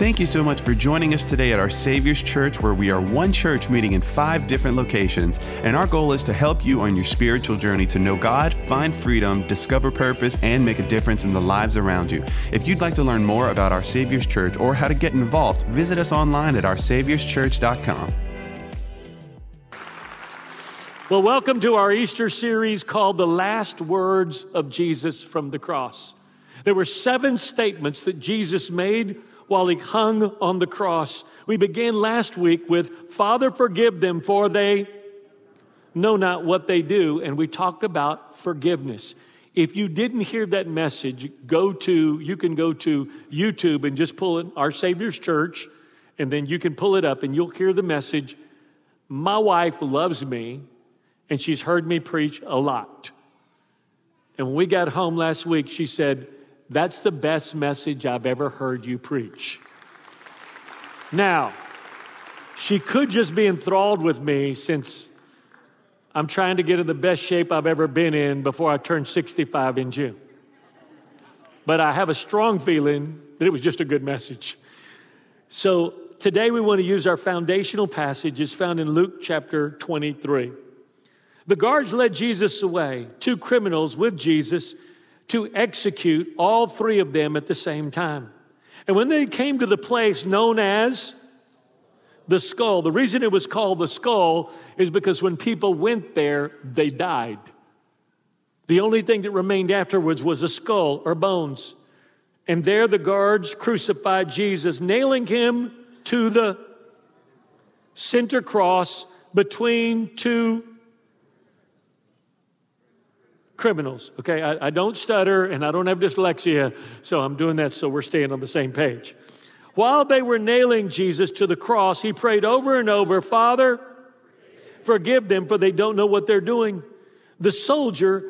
Thank you so much for joining us today at our Savior's Church, where we are one church meeting in five different locations. And our goal is to help you on your spiritual journey to know God, find freedom, discover purpose, and make a difference in the lives around you. If you'd like to learn more about our Savior's Church or how to get involved, visit us online at oursaviorschurch.com. Well, welcome to our Easter series called The Last Words of Jesus from the Cross. There were seven statements that Jesus made while he hung on the cross. We began last week with, Father, forgive them, for they know not what they do. And we talked about forgiveness. If you didn't hear that message, go to, you can go to YouTube and just pull in Our Savior's Church, and then you can pull it up and you'll hear the message. My wife loves me, and she's heard me preach a lot. And when we got home last week, she said, that's the best message I've ever heard you preach. Now, she could just be enthralled with me since I'm trying to get in the best shape I've ever been in before I turn 65 in June. But I have a strong feeling that it was just a good message. So today we want to use our foundational passage is found in Luke chapter 23. The guards led Jesus away, two criminals with Jesus to execute all three of them at the same time. And when they came to the place known as the skull, the reason it was called the skull is because when people went there, they died. The only thing that remained afterwards was a skull or bones. And there the guards crucified Jesus, nailing him to the center cross between two criminals. Okay, I, I, don't stutter and I don't have dyslexia, so I'm doing that so we're staying on the same page. While they were nailing Jesus to the cross, he prayed over and over, Father, forgive them, for they don't know what they're doing. The soldier,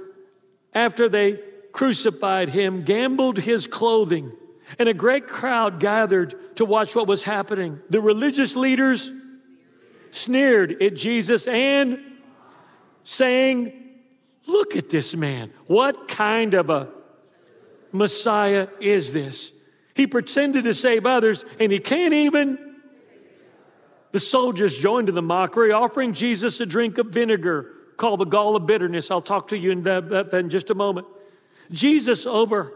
after they crucified him, gambled his clothing, and a great crowd gathered to watch what was happening. The religious leaders sneered at Jesus and saying, Look at this man. What kind of a Messiah is this? He pretended to save others and he can't even. The soldiers joined in the mockery, offering Jesus a drink of vinegar called the gall of bitterness. I'll talk to you in that, in just a moment. Jesus over,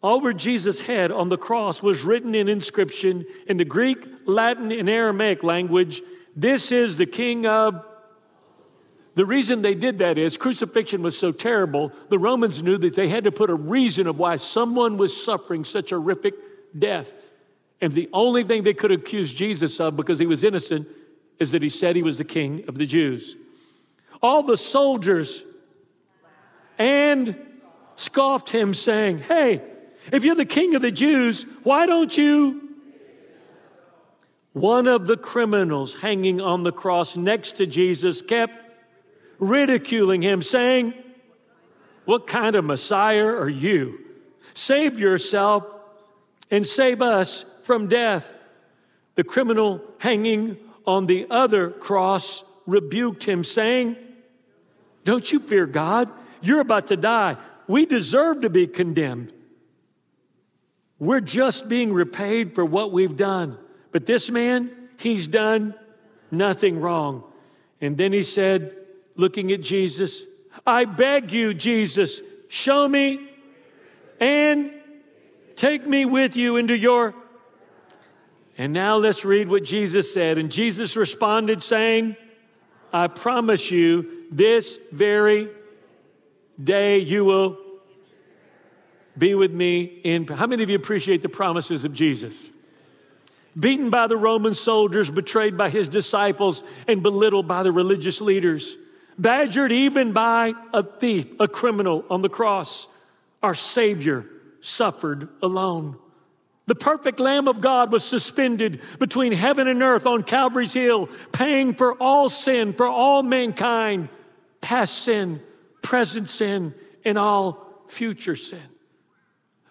over Jesus' head on the cross was written in inscription in the Greek, Latin, and Aramaic language. This is the King of the reason they did that is crucifixion was so terrible, the Romans knew that they had to put a reason of why someone was suffering such horrific death. And the only thing they could accuse Jesus of, because he was innocent, is that he said he was the king of the Jews. All the soldiers and scoffed him, saying, Hey, if you're the king of the Jews, why don't you? One of the criminals hanging on the cross next to Jesus kept ridiculing him, saying, What kind of Messiah are you? Save yourself and save us from death. The criminal hanging on the other cross rebuked him, saying, Don't you fear God? You're about to die. We deserve to be condemned. We're just being repaid for what we've done. But this man, he's done nothing wrong. And then he said, looking at Jesus. I beg you, Jesus, show me and take me with you into your. And now let's read what Jesus said. And Jesus responded, saying, I promise you, this very day you will be with me in. How many of you appreciate the promises of Jesus? Beaten by the Roman soldiers, betrayed by his disciples, and belittled by the religious leaders badgered even by a thief, a criminal on the cross. Our Savior suffered alone. The perfect Lamb of God was suspended between heaven and earth on Calvary's Hill, paying for all sin, for all mankind, past sin, present sin, and all future sin.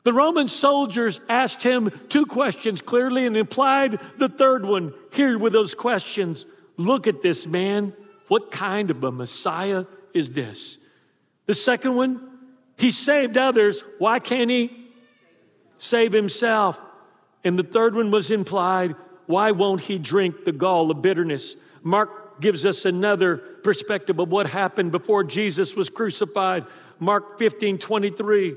The Roman soldiers asked him two questions clearly and implied the third one. Here were those questions. Look at this man. What kind of a Messiah is this? The second one, he saved others. Why can't he save himself? And the third one was implied why won't he drink the gall of bitterness? Mark gives us another perspective of what happened before Jesus was crucified. Mark 15 23.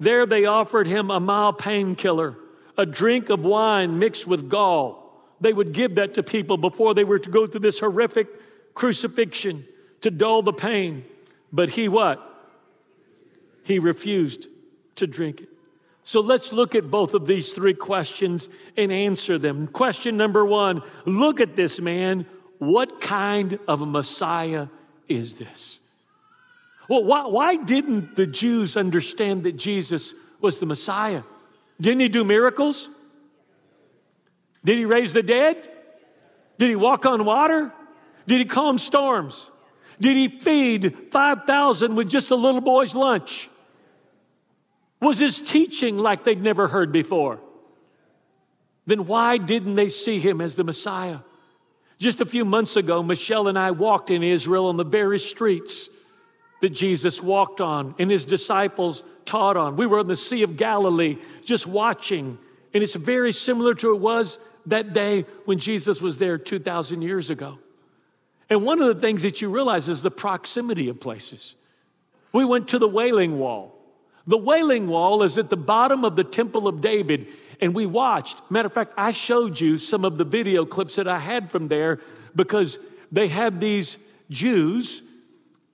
There they offered him a mild painkiller, a drink of wine mixed with gall. They would give that to people before they were to go through this horrific crucifixion to dull the pain. But he what? He refused to drink it. So let's look at both of these three questions and answer them. Question number one look at this man. What kind of a Messiah is this? Well, why, why didn't the Jews understand that Jesus was the Messiah? Didn't he do miracles? Did he raise the dead? Did he walk on water? Did he calm storms? Did he feed 5,000 with just a little boy's lunch? Was his teaching like they'd never heard before? Then why didn't they see him as the Messiah? Just a few months ago, Michelle and I walked in Israel on the very streets that Jesus walked on and his disciples taught on. We were on the Sea of Galilee just watching, and it's very similar to it was that day when Jesus was there 2,000 years ago. And one of the things that you realize is the proximity of places. We went to the Wailing Wall. The Wailing Wall is at the bottom of the Temple of David, and we watched. Matter of fact, I showed you some of the video clips that I had from there because they have these Jews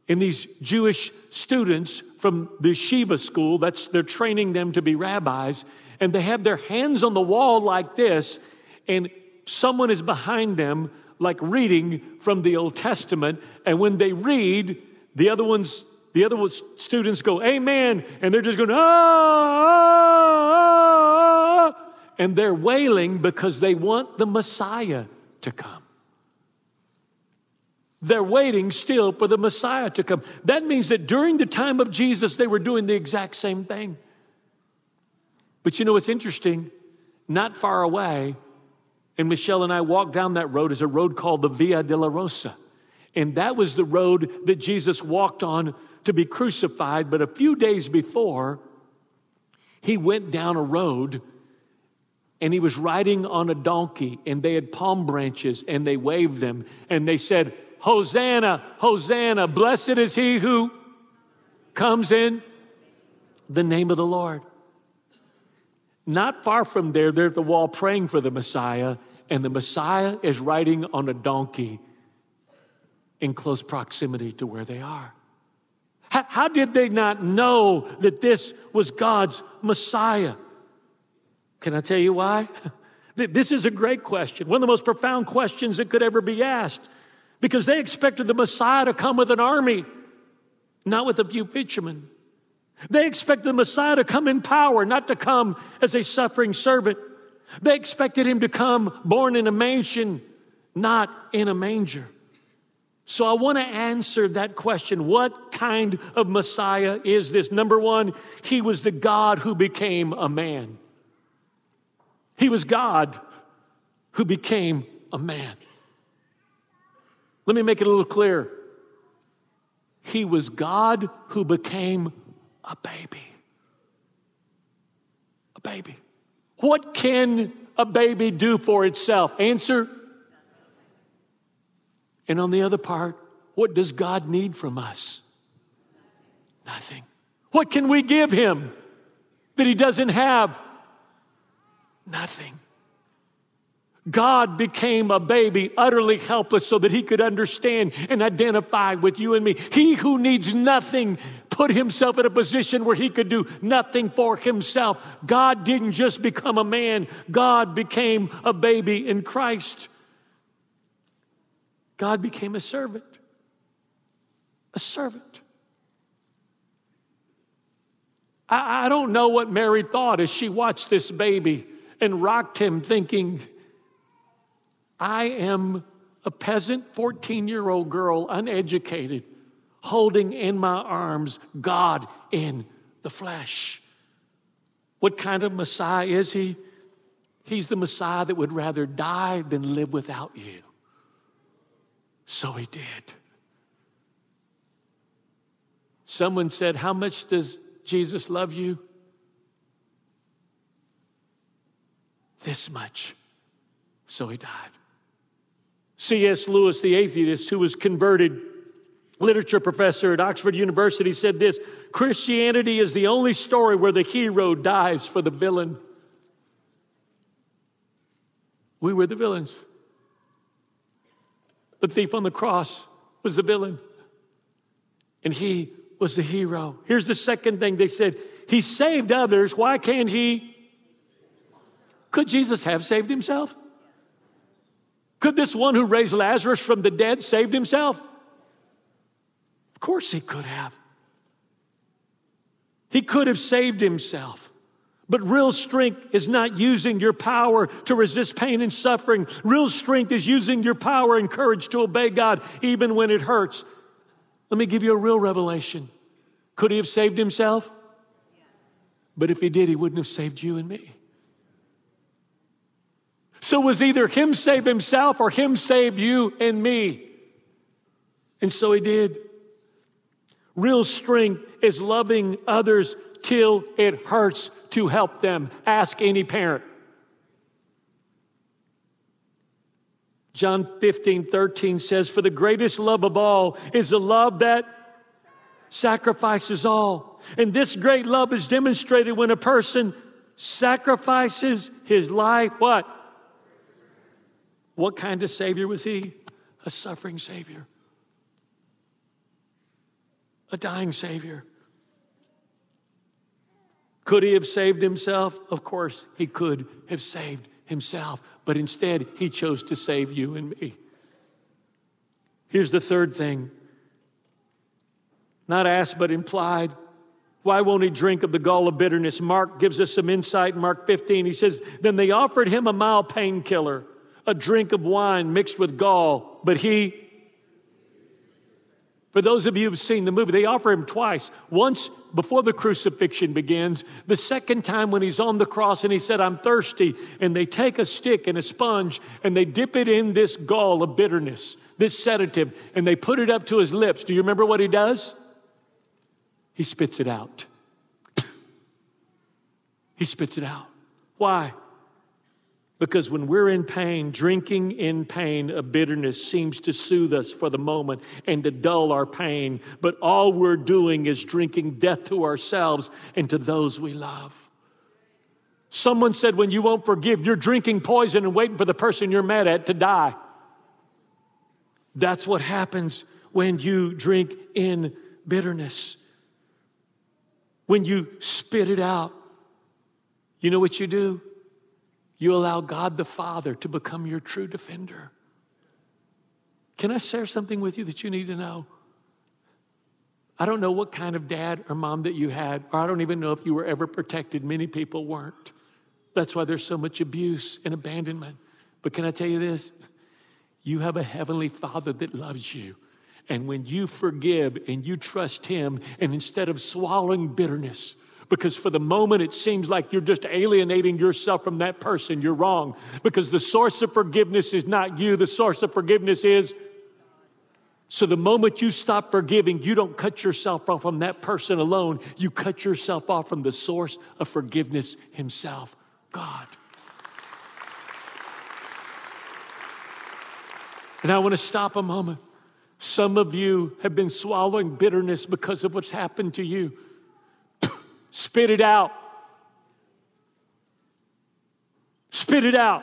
and these Jewish students from the yeshiva school. That's they're training them to be rabbis, and they have their hands on the wall like this, and someone is behind them, like reading from the Old Testament. And when they read, the other ones the other students go, Amen. And they're just going, ah, ah, ah, and they're wailing because they want the Messiah to come. They're waiting still for the Messiah to come. That means that during the time of Jesus, they were doing the exact same thing. But you know what's interesting? Not far away, and Michelle and I walked down that road, is a road called the Via Dolorosa. And that was the road that Jesus walked on to be crucified, but a few days before, he went down a road and he was riding on a donkey, and they had palm branches and they waved them and they said, Hosanna, Hosanna, blessed is he who comes in the name of the Lord. Not far from there, they're at the wall praying for the Messiah, and the Messiah is riding on a donkey in close proximity to where they are. How, how did they not know that this was God's Messiah? Can I tell you why? This is a great question, one of the most profound questions that could ever be asked, because they expected the Messiah to come with an army, not with a few fishermen. They expected the Messiah to come in power, not to come as a suffering servant. They expected him to come born in a mansion, not in a manger. So I want to answer that question. What kind of Messiah is this? Number one, he was the God who became a man. He was God who became a man. Let me make it a little clearer. He was God who became a baby. A baby. What can a baby do for itself? Answer and on the other part, what does God need from us? Nothing. What can we give him that he doesn't have? Nothing. God became a baby, utterly helpless, so that he could understand and identify with you and me. He who needs nothing put himself in a position where he could do nothing for himself. God didn't just become a man, God became a baby in Christ. God became a servant. A servant. I, I, don't know what Mary thought as she watched this baby and rocked him, thinking, I am a peasant 14 year old girl, uneducated, holding in my arms God in the flesh. What kind of Messiah is he? He's the Messiah that would rather die than live without you. So he did. Someone said, How much does Jesus love you? this much. So he died. C.S. Lewis, the atheist who was converted, literature professor at Oxford University, said this Christianity is the only story where the hero dies for the villain. We were the villains. The thief on the cross was the villain, and he was the hero. Here's the second thing they said He saved others. Why can't He? Could Jesus have saved Himself? Could this one who raised Lazarus from the dead saved Himself? Of course He could have. He could have saved Himself. But real strength is not using your power to resist pain and suffering. Real strength is using your power and courage to obey God even when it hurts. Let me give you a real revelation. Could he have saved himself? But if he did, he wouldn't have saved you and me. So it was either him save himself or him save you and me. And so he did. Real strength is loving others till it hurts to help them. Ask any parent. John 15, 13 says, For the greatest love of all is the love that sacrifices all. And this great love is demonstrated when a person sacrifices his life. What? What kind of Savior was he? A suffering Savior, a dying Savior. Could he have saved himself? Of course, he could have saved himself, but instead, he chose to save you and me. Here's the third thing not asked, but implied. Why won't he drink of the gall of bitterness? Mark gives us some insight in Mark 15. He says, Then they offered him a mild painkiller, a drink of wine mixed with gall, but he for those of you who've seen the movie, they offer him twice. Once before the crucifixion begins, the second time when he's on the cross and he said, I'm thirsty. And they take a stick and a sponge and they dip it in this gall of bitterness, this sedative, and they put it up to his lips. Do you remember what he does? He spits it out. he spits it out. Why? Because when we're in pain, drinking in pain of bitterness seems to soothe us for the moment and to dull our pain. But all we're doing is drinking death to ourselves and to those we love. Someone said, when you won't forgive, you're drinking poison and waiting for the person you're mad at to die. That's what happens when you drink in bitterness. When you spit it out, you know what you do? You allow God the Father to become your true defender. Can I share something with you that you need to know? I don't know what kind of dad or mom that you had, or I don't even know if you were ever protected. Many people weren't. That's why there's so much abuse and abandonment. But can I tell you this? You have a heavenly Father that loves you. And when you forgive and you trust Him, and instead of swallowing bitterness, because for the moment it seems like you're just alienating yourself from that person. You're wrong. Because the source of forgiveness is not you, the source of forgiveness is. So the moment you stop forgiving, you don't cut yourself off from that person alone. You cut yourself off from the source of forgiveness Himself, God. And I want to stop a moment. Some of you have been swallowing bitterness because of what's happened to you. Spit it out. Spit it out.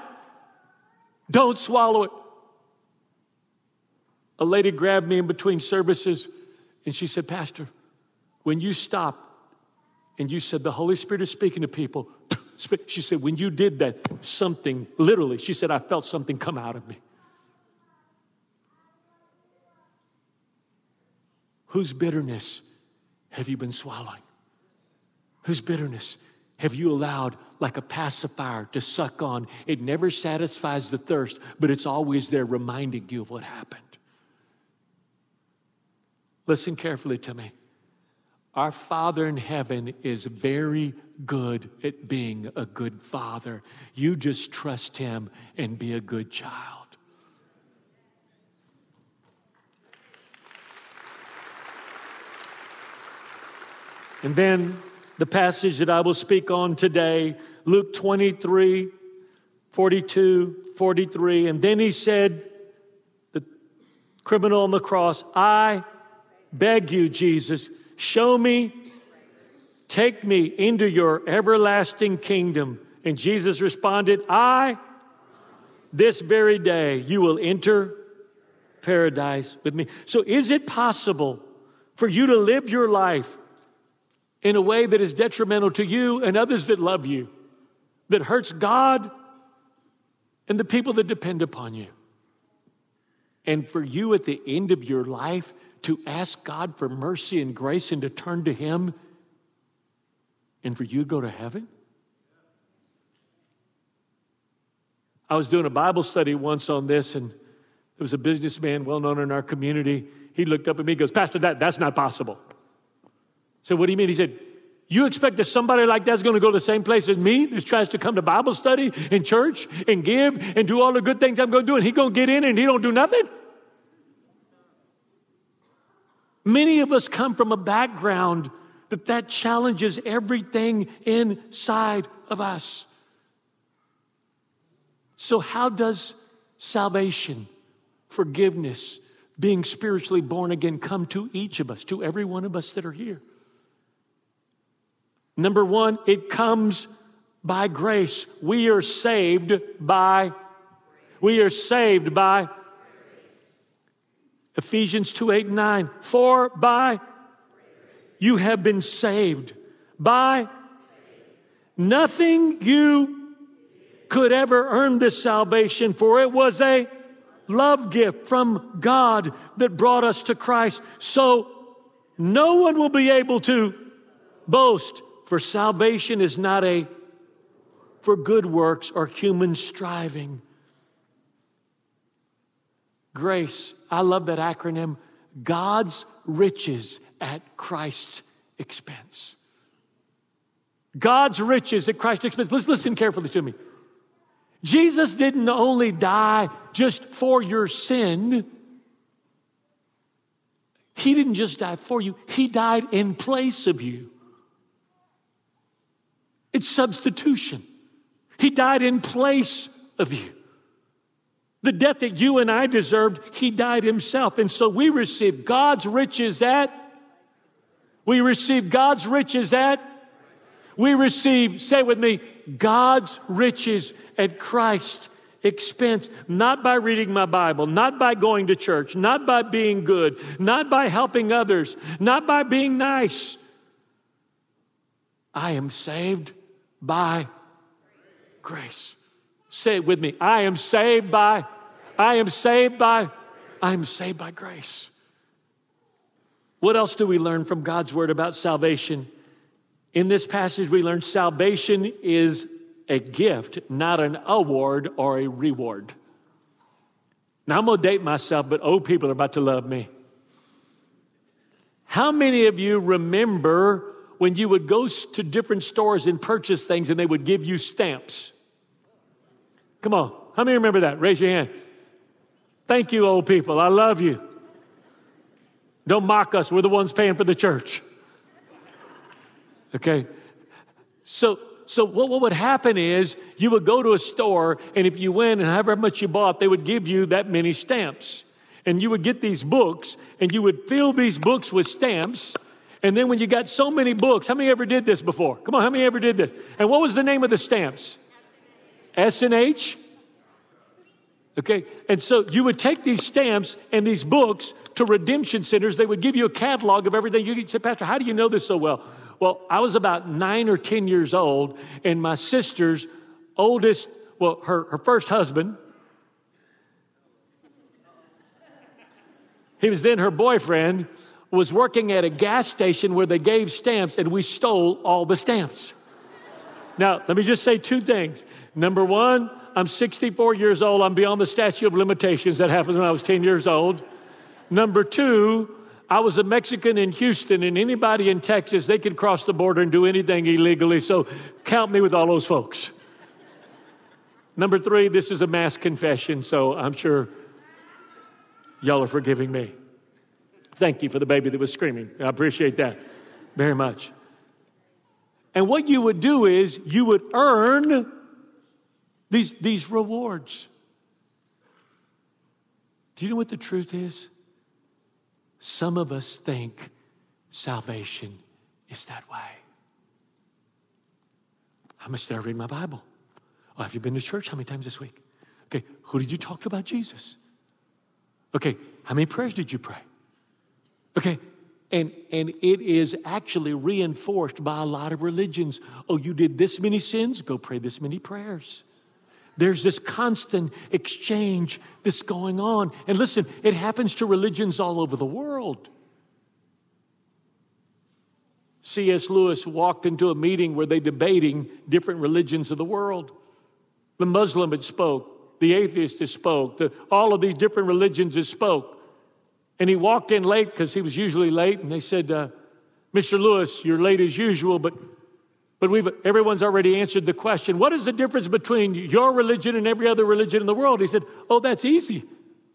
Don't swallow it. A lady grabbed me in between services and she said, Pastor, when you stopped and you said the Holy Spirit is speaking to people, she said, when you did that, something, literally, she said, I felt something come out of me. Whose bitterness have you been swallowing? Whose bitterness have you allowed like a pacifier to suck on? It never satisfies the thirst, but it's always there reminding you of what happened. Listen carefully to me. Our Father in heaven is very good at being a good father. You just trust Him and be a good child. And then the passage that I will speak on today, Luke 23, 42, 43. And then he said, the criminal on the cross, I beg you, Jesus, show me, take me into your everlasting kingdom. And Jesus responded, I, this very day, you will enter paradise with me. So, is it possible for you to live your life in a way that is detrimental to you and others that love you, that hurts God and the people that depend upon you? And for you at the end of your life to ask God for mercy and grace and to turn to Him and for you to go to heaven? I was doing a Bible study once on this, and there was a businessman well known in our community. He looked up at me and goes, Pastor, that, that's not possible. Said, What do you mean? He said, You expect that somebody like that's going to go to the same place as me who tries to come to Bible study and church and give and do all the good things I'm going to do, and he going to get in and he don't do nothing? Many of us come from a background that that challenges everything inside of us. So, how does salvation, forgiveness, being spiritually born again come to each of us, to every one of us that are here? Number one, it comes by grace. We are saved by, we are saved by Ephesians 2 8 and 9. For by you have been saved by nothing you could ever earn this salvation, for it was a love gift from God that brought us to Christ. So no one will be able to boast, for salvation is not a for good works or human striving. Grace, I love that acronym. God's riches at Christ's expense. God's riches at Christ's expense. Let's listen carefully to me. Jesus didn't only die just for your sin, He didn't just die for you, He died in place of you. It's substitution. He died in place of you. The death that you and I deserved, He died Himself. And so we receive God's riches at, we receive God's riches at, we receive, say with me, God's riches at Christ's expense, not by reading my Bible, not by going to church, not by being good, not by helping others, not by being nice. I am saved by grace. Say it with me. I am saved by, I am saved by, I am saved by grace. What else do we learn from God's word about salvation? In this passage, we learn salvation is a gift, not an award or a reward. Now, I'm going to date myself, but old people are about to love me. How many of you remember when you would go to different stores and purchase things and they would give you stamps? Come on. How many remember that? Raise your hand. Thank you, old people. I love you. Don't mock us. We're the ones paying for the church. Okay? So, so what, what would happen is you would go to a store, and if you went and however much you bought, they would give you that many stamps. And you would get these books, and you would fill these books with stamps. And then when you got so many books, how many ever did this before? Come on, how many ever did this? And what was the name of the stamps? S and H? Okay, and so you would take these stamps and these books to redemption centers. They would give you a catalog of everything. You say, Pastor, how do you know this so well? Well, I was about nine or 10 years old, and my sister's oldest, well, her, her first husband, he was then her boyfriend, was working at a gas station where they gave stamps, and we stole all the stamps. Now, let me just say two things. Number one, I'm 64 years old. I'm beyond the statute of limitations. That happened when I was 10 years old. Number two, I was a Mexican in Houston, and anybody in Texas, they could cross the border and do anything illegally. So count me with all those folks. Number three, this is a mass confession, so I'm sure y'all are forgiving me. Thank you for the baby that was screaming. I appreciate that very much. And what you would do is you would earn these, these rewards. Do you know what the truth is? Some of us think salvation is that way. How much did I read my Bible? Oh, have you been to church? How many times this week? Okay, who did you talk about Jesus? Okay, how many prayers did you pray? Okay, and, and it is actually reinforced by a lot of religions. Oh, you did this many sins? Go pray this many prayers. There's this constant exchange that's going on. And listen, it happens to religions all over the world. C.S. Lewis walked into a meeting where they debating different religions of the world. The Muslim had spoke, the atheist had spoke, the, all of these different religions had spoke. And he walked in late because he was usually late, and they said, uh, Mr. Lewis, you're late as usual, but but we've, everyone's already answered the question what is the difference between your religion and every other religion in the world? He said, Oh, that's easy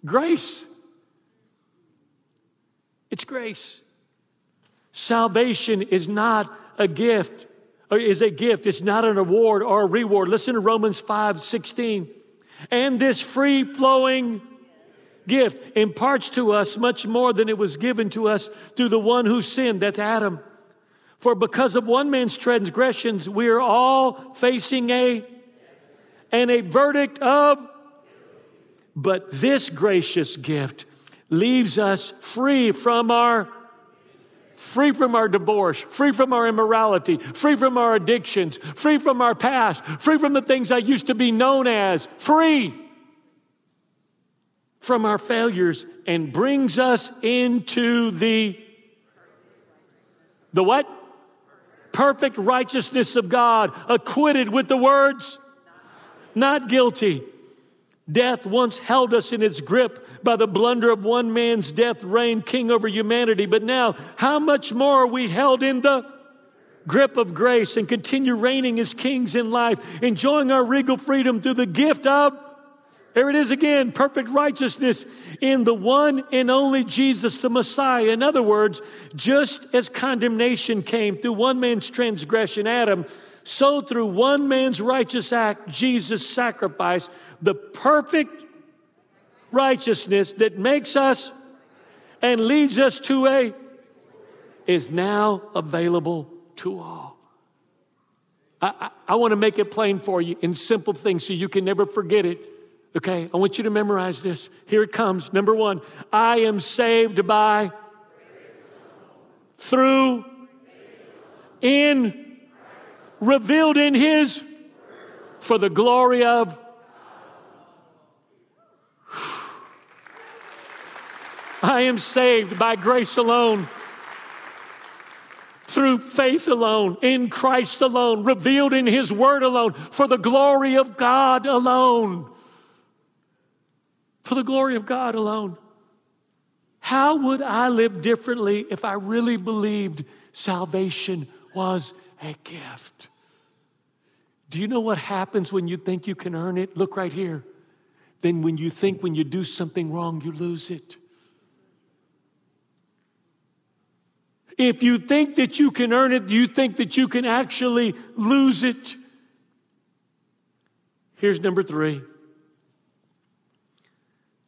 grace. It's grace. Salvation is not a gift, or is a gift. It's not an award or a reward. Listen to Romans 5 16. And this free flowing gift imparts to us much more than it was given to us through the one who sinned. That's Adam. For because of one man's transgressions, we are all facing a and a verdict of but this gracious gift leaves us free from our free from our divorce, free from our immorality, free from our addictions, free from our past, free from the things I used to be known as, free from our failures and brings us into the the what? perfect righteousness of God, acquitted with the words, not guilty. Death once held us in its grip by the blunder of one man's death reigned king over humanity. But now, how much more are we held in the grip of grace and continue reigning as kings in life, enjoying our regal freedom through the gift of there it is again, perfect righteousness in the one and only Jesus, the Messiah. In other words, just as condemnation came through one man's transgression, Adam, so through one man's righteous act, Jesus' sacrifice, the perfect righteousness that makes us and leads us to a is now available to all. I, I, I want to make it plain for you in simple things so you can never forget it. Okay, I want you to memorize this. Here it comes. Number one, I am saved by, through, in, revealed in His, for the glory of. I am saved by grace alone, through faith alone, in Christ alone, revealed in His Word alone, for the glory of God alone for the glory of God alone. How would I live differently if I really believed salvation was a gift? Do you know what happens when you think you can earn it? Look right here. Then, when you think when you do something wrong, you lose it. If you think that you can earn it, you think that you can actually lose it. Here's number three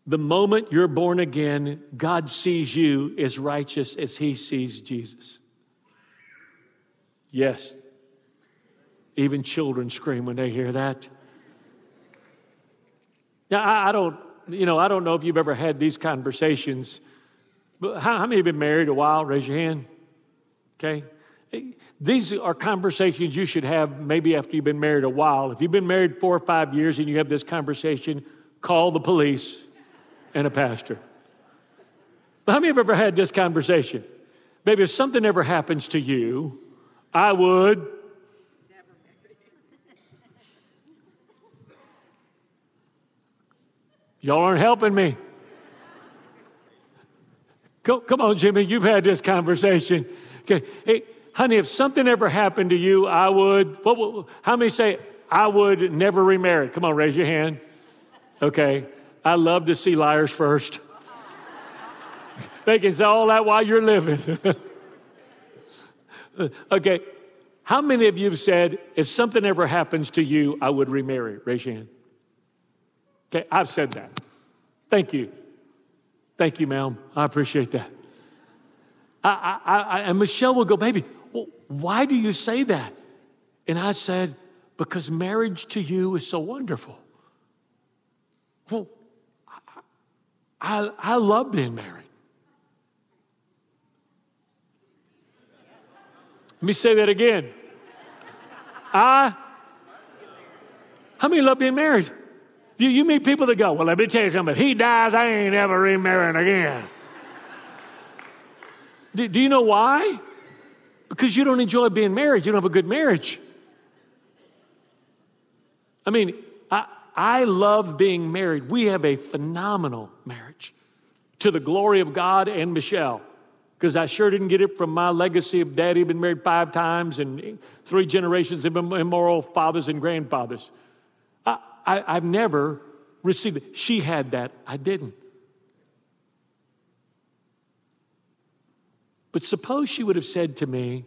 the moment you're born again, God sees you as righteous as He sees Jesus. Yes. Even children scream when they hear that. Now, I, don't, you know, I don't know if you've ever had these conversations, but how, how many have been married a while? Raise your hand. Okay. These are conversations you should have maybe after you've been married a while. If you've been married four or five years and you have this conversation, call the police and a pastor. But how many have ever had this conversation? Maybe if something ever happens to you, I would. Y'all aren't helping me. Go, Come, on, Jimmy, you've had this conversation. Okay, hey, honey, if something ever happened to you, I would. What, how many say I would never remarry? Come on, raise your hand. Okay, I love to see liars first. they can say all that while you're living. okay. How many of you have said, if something ever happens to you, I would remarry? Raise your hand. Okay, I've said that. Thank you. Thank you, ma'am. I appreciate that. I, I, I, and Michelle will go, baby, well, why do you say that? And I said, because marriage to you is so wonderful. Well, I, I love being married. Let me say that again. I, how many love being married? You, you meet people that go, well, let me tell you something. If he dies, I ain't ever remarrying again. do, do you know why? Because you don't enjoy being married. You don't have a good marriage. I mean, I, I love being married. We have a phenomenal marriage to the glory of God and Michelle. Because I sure didn't get it from my legacy of daddy, been married five times and three generations of immoral fathers and grandfathers. I, I, I've never received it. She had that, I didn't. But suppose she would have said to me,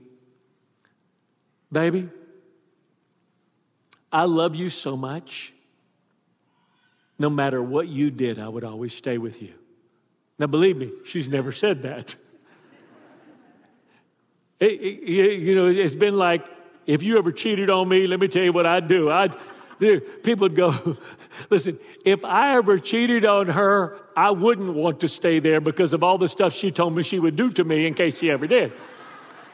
Baby, I love you so much. No matter what you did, I would always stay with you. Now, believe me, she's never said that. It, it, you know, it's been like, if you ever cheated on me, let me tell you what I'd do. I'd, people would go, listen, if I ever cheated on her, I wouldn't want to stay there because of all the stuff she told me she would do to me in case she ever did.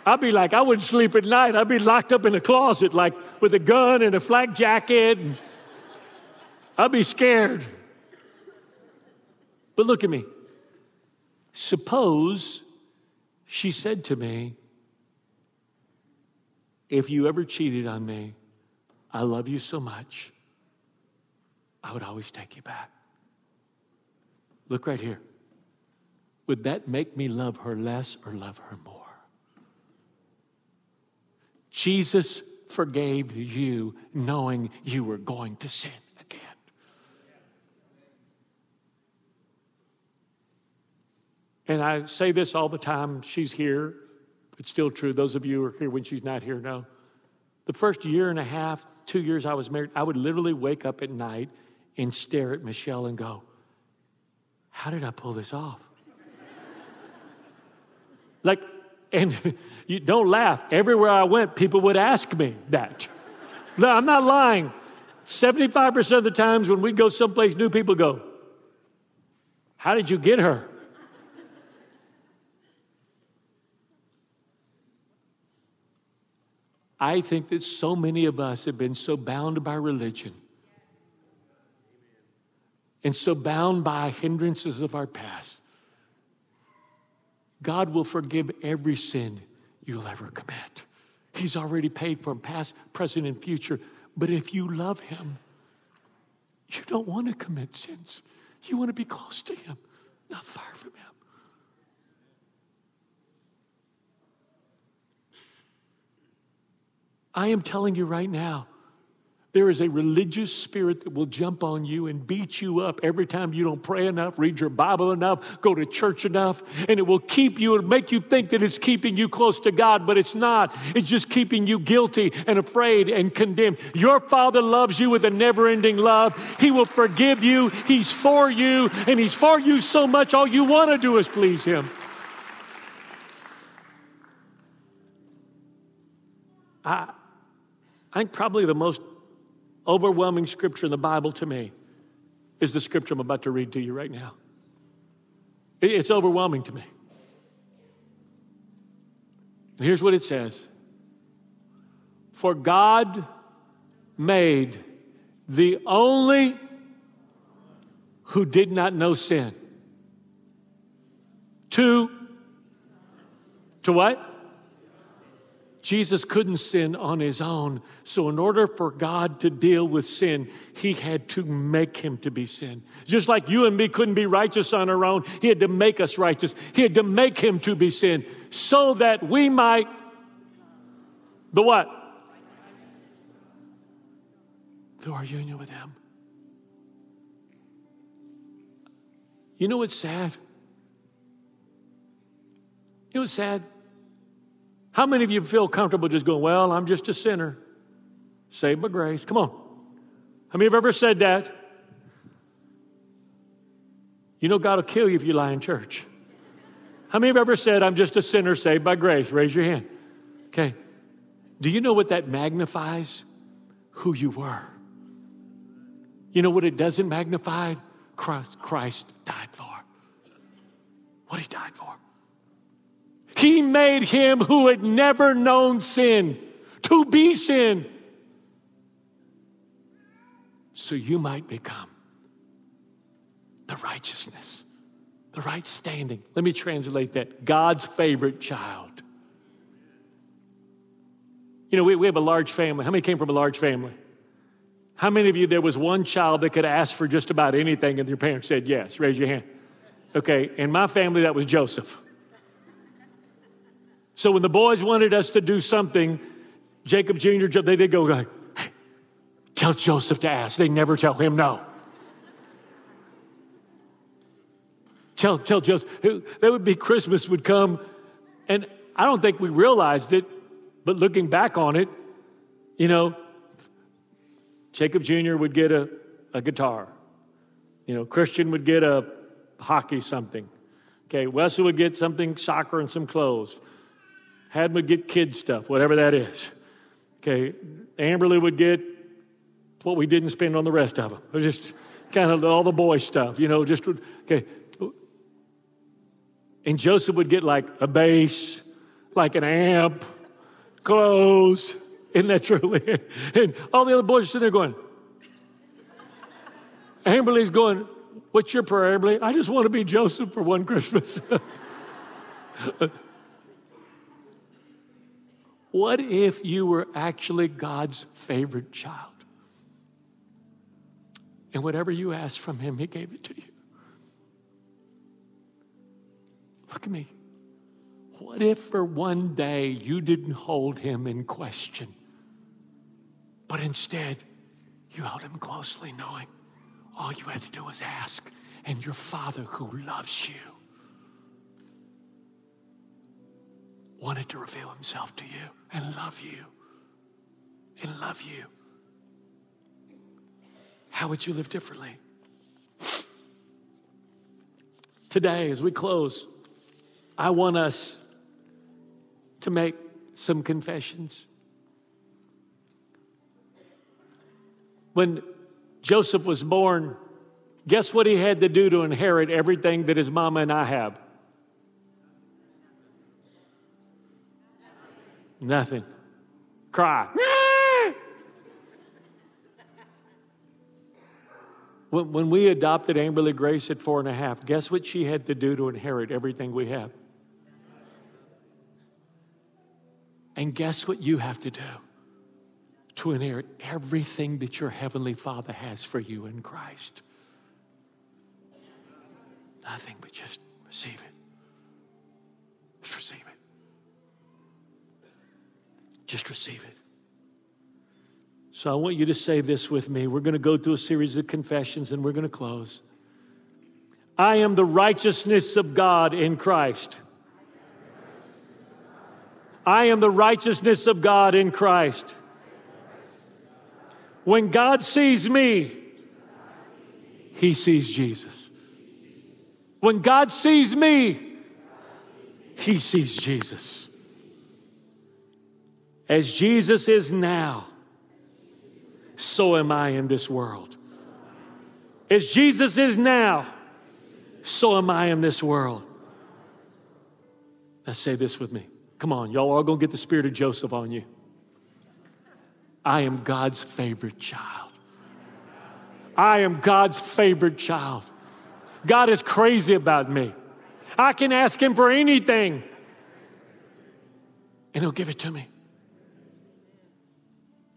I'd be like, I wouldn't sleep at night. I'd be locked up in a closet, like with a gun and a flak jacket. And I'd be scared. But look at me. Suppose she said to me, If you ever cheated on me, I love you so much, I would always take you back. Look right here. Would that make me love her less or love her more? Jesus forgave you knowing you were going to sin again. And I say this all the time. She's here. It's still true. Those of you who are here when she's not here know. The first year and a half, two years I was married, I would literally wake up at night and stare at Michelle and go, How did I pull this off? like, and you don't laugh. Everywhere I went, people would ask me that. No, I'm not lying. 75% of the times when we go someplace new, people go, How did you get her? I think that so many of us have been so bound by religion and so bound by hindrances of our past God will forgive every sin you'll ever commit. He's already paid for past, present, and future. But if you love Him, you don't want to commit sins. You want to be close to Him, not far from Him. I am telling you right now, there is a religious spirit that will jump on you and beat you up every time you don't pray enough, read your Bible enough, go to church enough, and it will keep you and make you think that it's keeping you close to God, but it's not. It's just keeping you guilty and afraid and condemned. Your Father loves you with a never ending love. He will forgive you. He's for you, and He's for you so much, all you want to do is please Him. I, I think probably the most overwhelming scripture in the Bible to me is the scripture I'm about to read to you right now. It's overwhelming to me. And here's what it says For God made the only who did not know sin to to what? Jesus couldn't sin on his own. So, in order for God to deal with sin, he had to make him to be sin. Just like you and me couldn't be righteous on our own, he had to make us righteous. He had to make him to be sin so that we might, the what? Through our union with him. You know what's sad? You know what's sad? How many of you feel comfortable just going, Well, I'm just a sinner, saved by grace? Come on. How many have ever said that? You know, God will kill you if you lie in church. How many have ever said, I'm just a sinner saved by grace? Raise your hand. Okay. Do you know what that magnifies? Who you were. You know what it doesn't magnify? Christ, Christ died for. What he died for. He made him who had never known sin to be sin so you might become the righteousness, the right standing. Let me translate that God's favorite child. You know, we, we have a large family. How many came from a large family? How many of you, there was one child that could ask for just about anything and your parents said yes? Raise your hand. Okay, in my family, that was Joseph. So when the boys wanted us to do something, Jacob Jr., they did go like, tell Joseph to ask. They never tell him no. Tell, tell Joseph. That would be Christmas would come, and I don't think we realized it, but looking back on it, you know, Jacob Jr. would get a, a guitar. You know, Christian would get a hockey something. Okay, Wesley would get something, soccer and some clothes. Had would get kid stuff, whatever that is. Okay, Amberly would get what we didn't spend on the rest of them. It was just kind of all the boy stuff, you know, just, okay. And Joseph would get like a bass, like an amp, clothes. Isn't that true? and all the other boys are sitting there going, Amberly's going, What's your prayer, Amberly? I just want to be Joseph for one Christmas. what if you were actually God's favorite child? And whatever you asked from Him, He gave it to you. Look at me. What if for one day you didn't hold Him in question, but instead you held Him closely, knowing all you had to do was ask, and your Father who loves you wanted to reveal Himself to you and love you and love you? How would you live differently? Today, as we close, I want us to make some confessions. When Joseph was born, guess what he had to do to inherit everything that his mama and I have? Nothing. Cry. When, when we adopted Amberly Grace at four and a half, guess what she had to do to inherit everything we have? And guess what you have to do to inherit everything that your Heavenly Father has for you in Christ? Nothing but just receive it. Just receive it. Just receive it. So I want you to say this with me. We're going to go through a series of confessions and we're going to close. I am the righteousness of God in Christ. I am the righteousness of God in Christ. When God sees me, he sees Jesus. When God sees me, he sees Jesus. As Jesus is now, so am I in this world. As Jesus is now, so am I in this world. Now say this with me. Come on, y'all are going to get the spirit of Joseph on you. I am God's favorite child. I am God's favorite child. God is crazy about me. I can ask Him for anything, and He'll give it to me.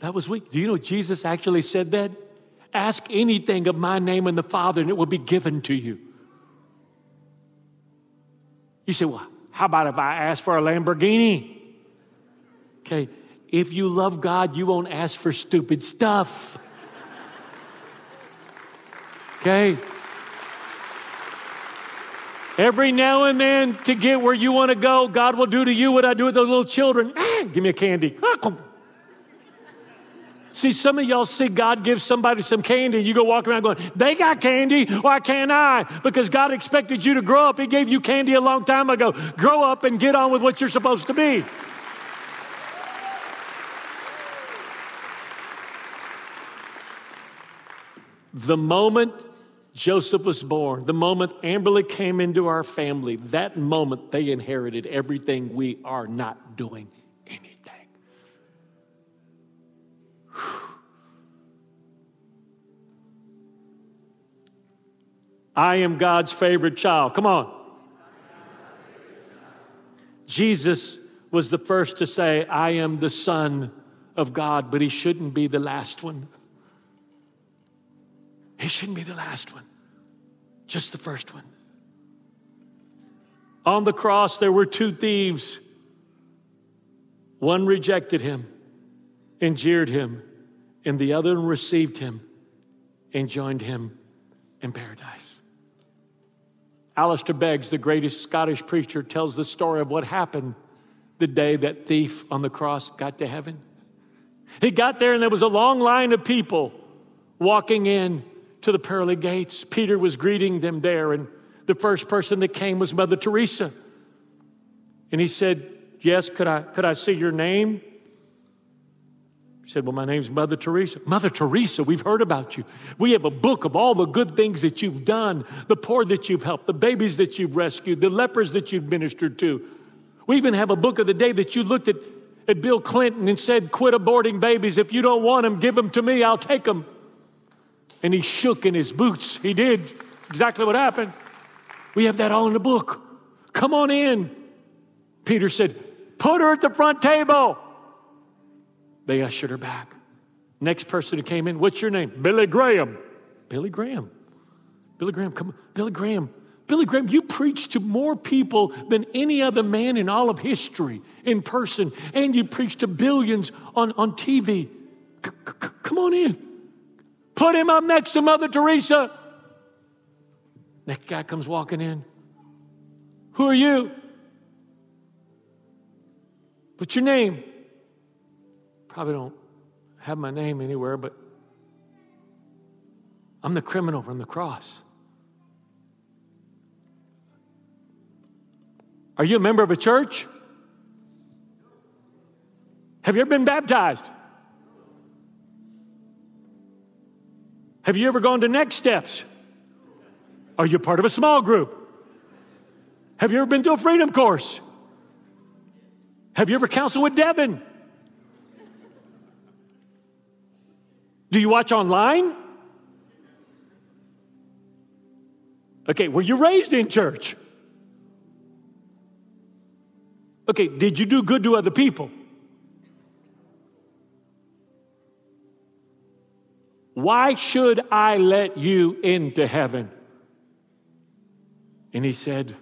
That was weak. Do you know Jesus actually said that? Ask anything of my name and the Father, and it will be given to you. You say, well, how about if I ask for a Lamborghini? Okay, if you love God, you won't ask for stupid stuff. Okay? Every now and then, to get where you want to go, God will do to you what I do with those little children. Ah, give me a candy. See, some of y'all see God give somebody some candy. You go walk around going, they got candy. Why can't I? Because God expected you to grow up. He gave you candy a long time ago. Grow up and get on with what you're supposed to be. The moment Joseph was born, the moment Amberly came into our family, that moment they inherited everything we are not doing I am God's favorite child. Come on. Jesus was the first to say, I am the Son of God, but he shouldn't be the last one. He shouldn't be the last one, just the first one. On the cross, there were two thieves. One rejected him and jeered him, and the other received him and joined him in paradise. Alistair Beggs, the greatest Scottish preacher, tells the story of what happened the day that thief on the cross got to heaven. He got there and there was a long line of people walking in to the pearly gates. Peter was greeting them there, and the first person that came was Mother Teresa. And he said, Yes, could I, could I see your name? He said, Well, my name's Mother Teresa. Mother Teresa, we've heard about you. We have a book of all the good things that you've done, the poor that you've helped, the babies that you've rescued, the lepers that you've ministered to. We even have a book of the day that you looked at, at Bill Clinton and said, Quit aborting babies. If you don't want them, give them to me, I'll take them. And he shook in his boots. He did exactly what happened. We have that all in the book. Come on in. Peter said, Put her at the front table. They ushered her back. Next person who came in, what's your name? Billy Graham. Billy Graham. Billy Graham, come on. Billy Graham. Billy Graham, you preached to more people than any other man in all of history in person, and you preached to billions on, on TV. Come on in. Put him up next to Mother Teresa. Next guy comes walking in. Who are you? What's your name? Probably don't have my name anywhere, but I'm the criminal from the cross. Are you a member of a church? Have you ever been baptized? Have you ever gone to next steps? Are you part of a small group? Have you ever been to a freedom course? Have you ever counseled with Devin? Do you watch online? Okay, were you raised in church? Okay, did you do good to other people? Why should I let you into heaven? And he said,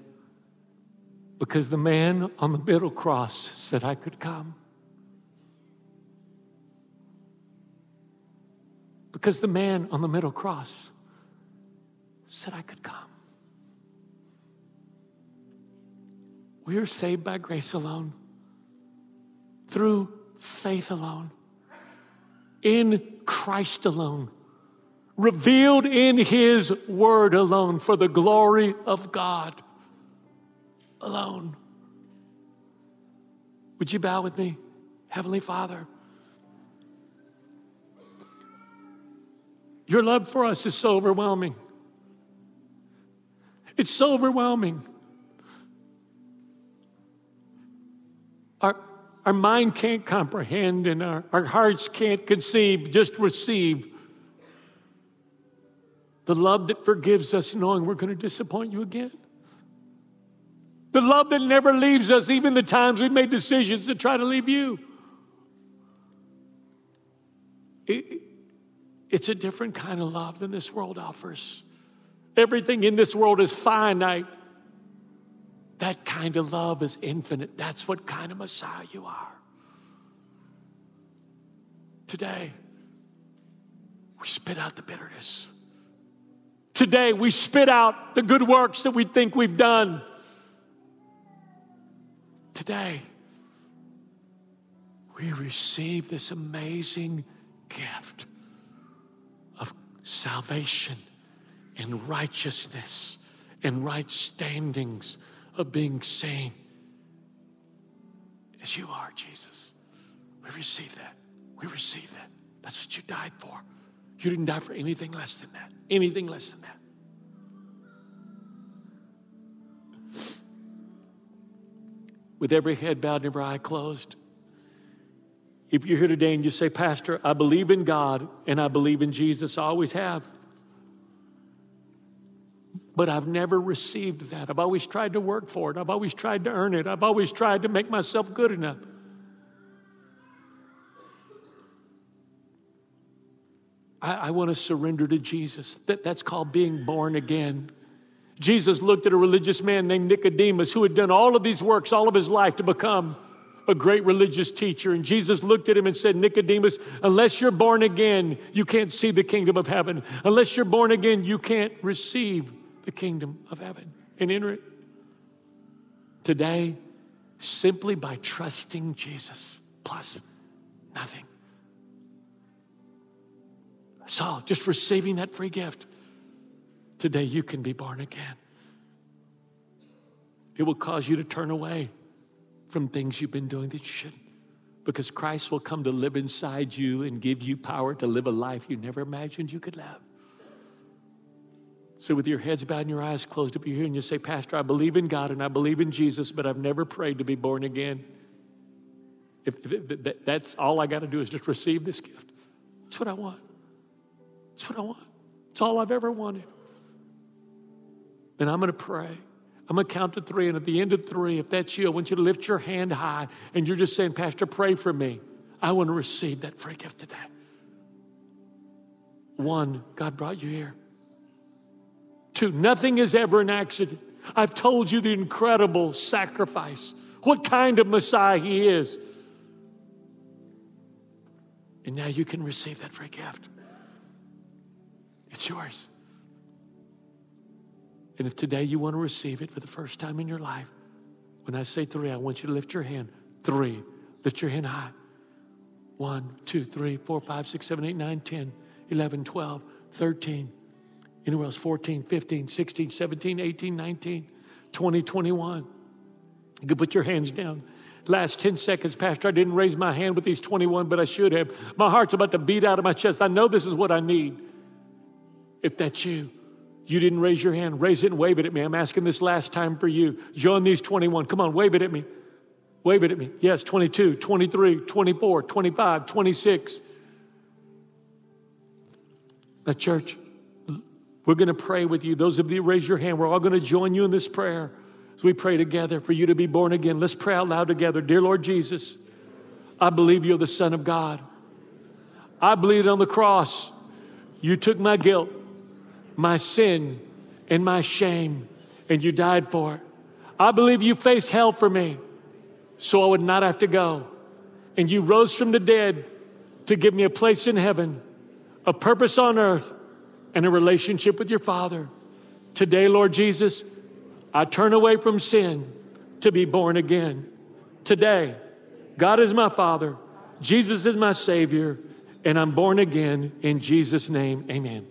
Because the man on the middle cross said I could come. Because the man on the middle cross said I could come. We are saved by grace alone, through faith alone, in Christ alone, revealed in His Word alone, for the glory of God alone. Would you bow with me? Heavenly Father, Your love for us is so overwhelming. It's so overwhelming. Our, our mind can't comprehend and our, our hearts can't conceive, just receive the love that forgives us knowing we're going to disappoint you again. The love that never leaves us, even the times we've made decisions to try to leave you. It, it's a different kind of love than this world offers. Everything in this world is finite. That kind of love is infinite. That's what kind of Messiah you are. Today, we spit out the bitterness. Today, we spit out the good works that we think we've done. Today, we receive this amazing gift salvation and righteousness and right standings of being seen as you are, Jesus. We receive that. We receive that. That's what you died for. You didn't die for anything less than that. Anything less than that. With every head bowed and every eye closed. If you're here today and you say, Pastor, I believe in God and I believe in Jesus, I always have. But I've never received that. I've always tried to work for it. I've always tried to earn it. I've always tried to make myself good enough. I, I want to surrender to Jesus. That, that's called being born again. Jesus looked at a religious man named Nicodemus who had done all of these works all of his life to become a great religious teacher. And Jesus looked at him and said, Nicodemus, unless you're born again, you can't see the kingdom of heaven. Unless you're born again, you can't receive the kingdom of heaven and enter it. Today, simply by trusting Jesus, plus nothing. So, just receiving that free gift, today you can be born again. It will cause you to turn away from things you've been doing that you shouldn't. Because Christ will come to live inside you and give you power to live a life you never imagined you could live. So, with your heads bowed and your eyes closed, if you're here and you say, Pastor, I believe in God and I believe in Jesus, but I've never prayed to be born again. If, if, if that's all I got to do is just receive this gift. That's what I want. That's what I want. It's all I've ever wanted. And I'm going to pray. I'm going to count to three. And at the end of three, if that's you, I want you to lift your hand high and you're just saying, Pastor, pray for me. I want to receive that free gift today. One, God brought you here. Two, nothing is ever an accident. I've told you the incredible sacrifice, what kind of Messiah he is. And now you can receive that free gift. It's yours. And if today you want to receive it for the first time in your life, when I say three, I want you to lift your hand. Three. Lift your hand high. One, two, three, four, five, six, seven, eight, nine, ten, eleven, twelve, thirteen. 10, 11, 12, 13. Anywhere else? 14, 15, 16, 17, 18, 19, 20, 21. You can put your hands down. Last 10 seconds, Pastor, I didn't raise my hand with these 21, but I should have. My heart's about to beat out of my chest. I know this is what I need. If that's you, you didn't raise your hand, raise it and wave it at me. I'm asking this last time for you. Join these 21. Come on, wave it at me. Wave it at me. Yes, 22, 23, 24, 25, 26. Now, church, we're going to pray with you. Those of you raise your hand, we're all going to join you in this prayer as we pray together for you to be born again. Let's pray out loud together. Dear Lord Jesus, I believe you're the Son of God. I believe on the cross. You took my guilt my sin and my shame, and you died for it. I believe you faced hell for me so I would not have to go. And you rose from the dead to give me a place in heaven, a purpose on earth, and a relationship with your Father. Today, Lord Jesus, I turn away from sin to be born again. Today, God is my Father, Jesus is my Savior, and I'm born again in Jesus' name. Amen.